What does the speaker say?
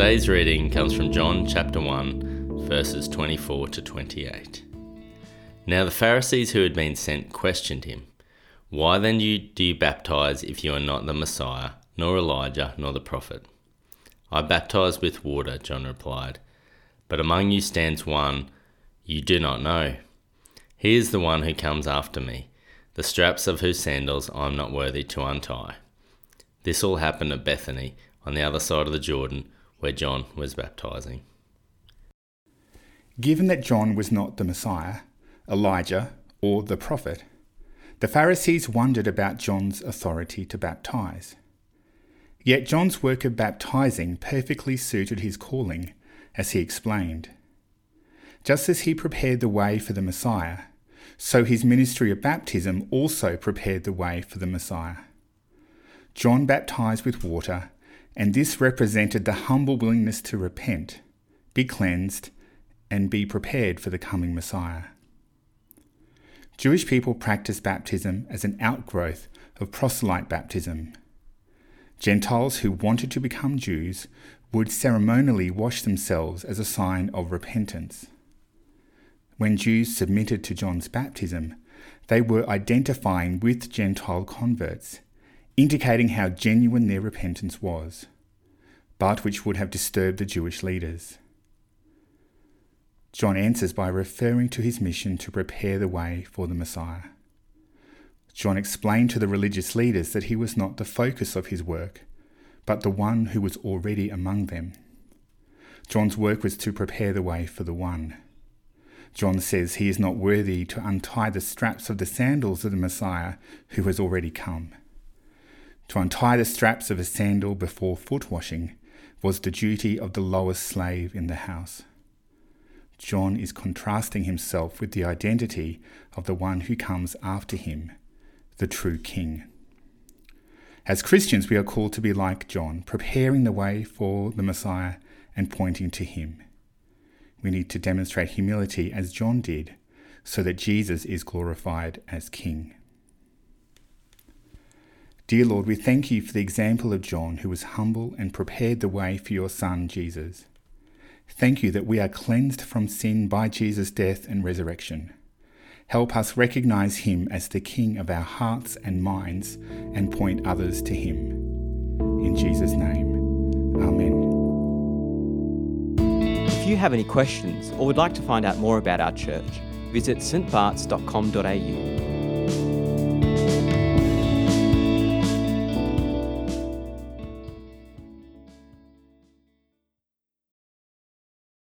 Today's reading comes from John chapter 1, verses 24 to 28. Now the Pharisees who had been sent questioned him, Why then do you, do you baptize if you are not the Messiah, nor Elijah, nor the prophet? I baptize with water, John replied, but among you stands one you do not know. He is the one who comes after me, the straps of whose sandals I am not worthy to untie. This all happened at Bethany, on the other side of the Jordan, where John was baptizing. Given that John was not the Messiah, Elijah, or the prophet, the Pharisees wondered about John's authority to baptize. Yet John's work of baptizing perfectly suited his calling, as he explained. Just as he prepared the way for the Messiah, so his ministry of baptism also prepared the way for the Messiah. John baptized with water and this represented the humble willingness to repent, be cleansed, and be prepared for the coming Messiah. Jewish people practiced baptism as an outgrowth of proselyte baptism. Gentiles who wanted to become Jews would ceremonially wash themselves as a sign of repentance. When Jews submitted to John's baptism, they were identifying with Gentile converts indicating how genuine their repentance was, but which would have disturbed the Jewish leaders. John answers by referring to his mission to prepare the way for the Messiah. John explained to the religious leaders that he was not the focus of his work, but the one who was already among them. John's work was to prepare the way for the one. John says he is not worthy to untie the straps of the sandals of the Messiah who has already come. To untie the straps of a sandal before foot washing was the duty of the lowest slave in the house. John is contrasting himself with the identity of the one who comes after him, the true King. As Christians, we are called to be like John, preparing the way for the Messiah and pointing to him. We need to demonstrate humility as John did, so that Jesus is glorified as King. Dear Lord, we thank you for the example of John, who was humble and prepared the way for your Son, Jesus. Thank you that we are cleansed from sin by Jesus' death and resurrection. Help us recognize him as the King of our hearts and minds and point others to him. In Jesus' name, Amen. If you have any questions or would like to find out more about our church, visit stbarts.com.au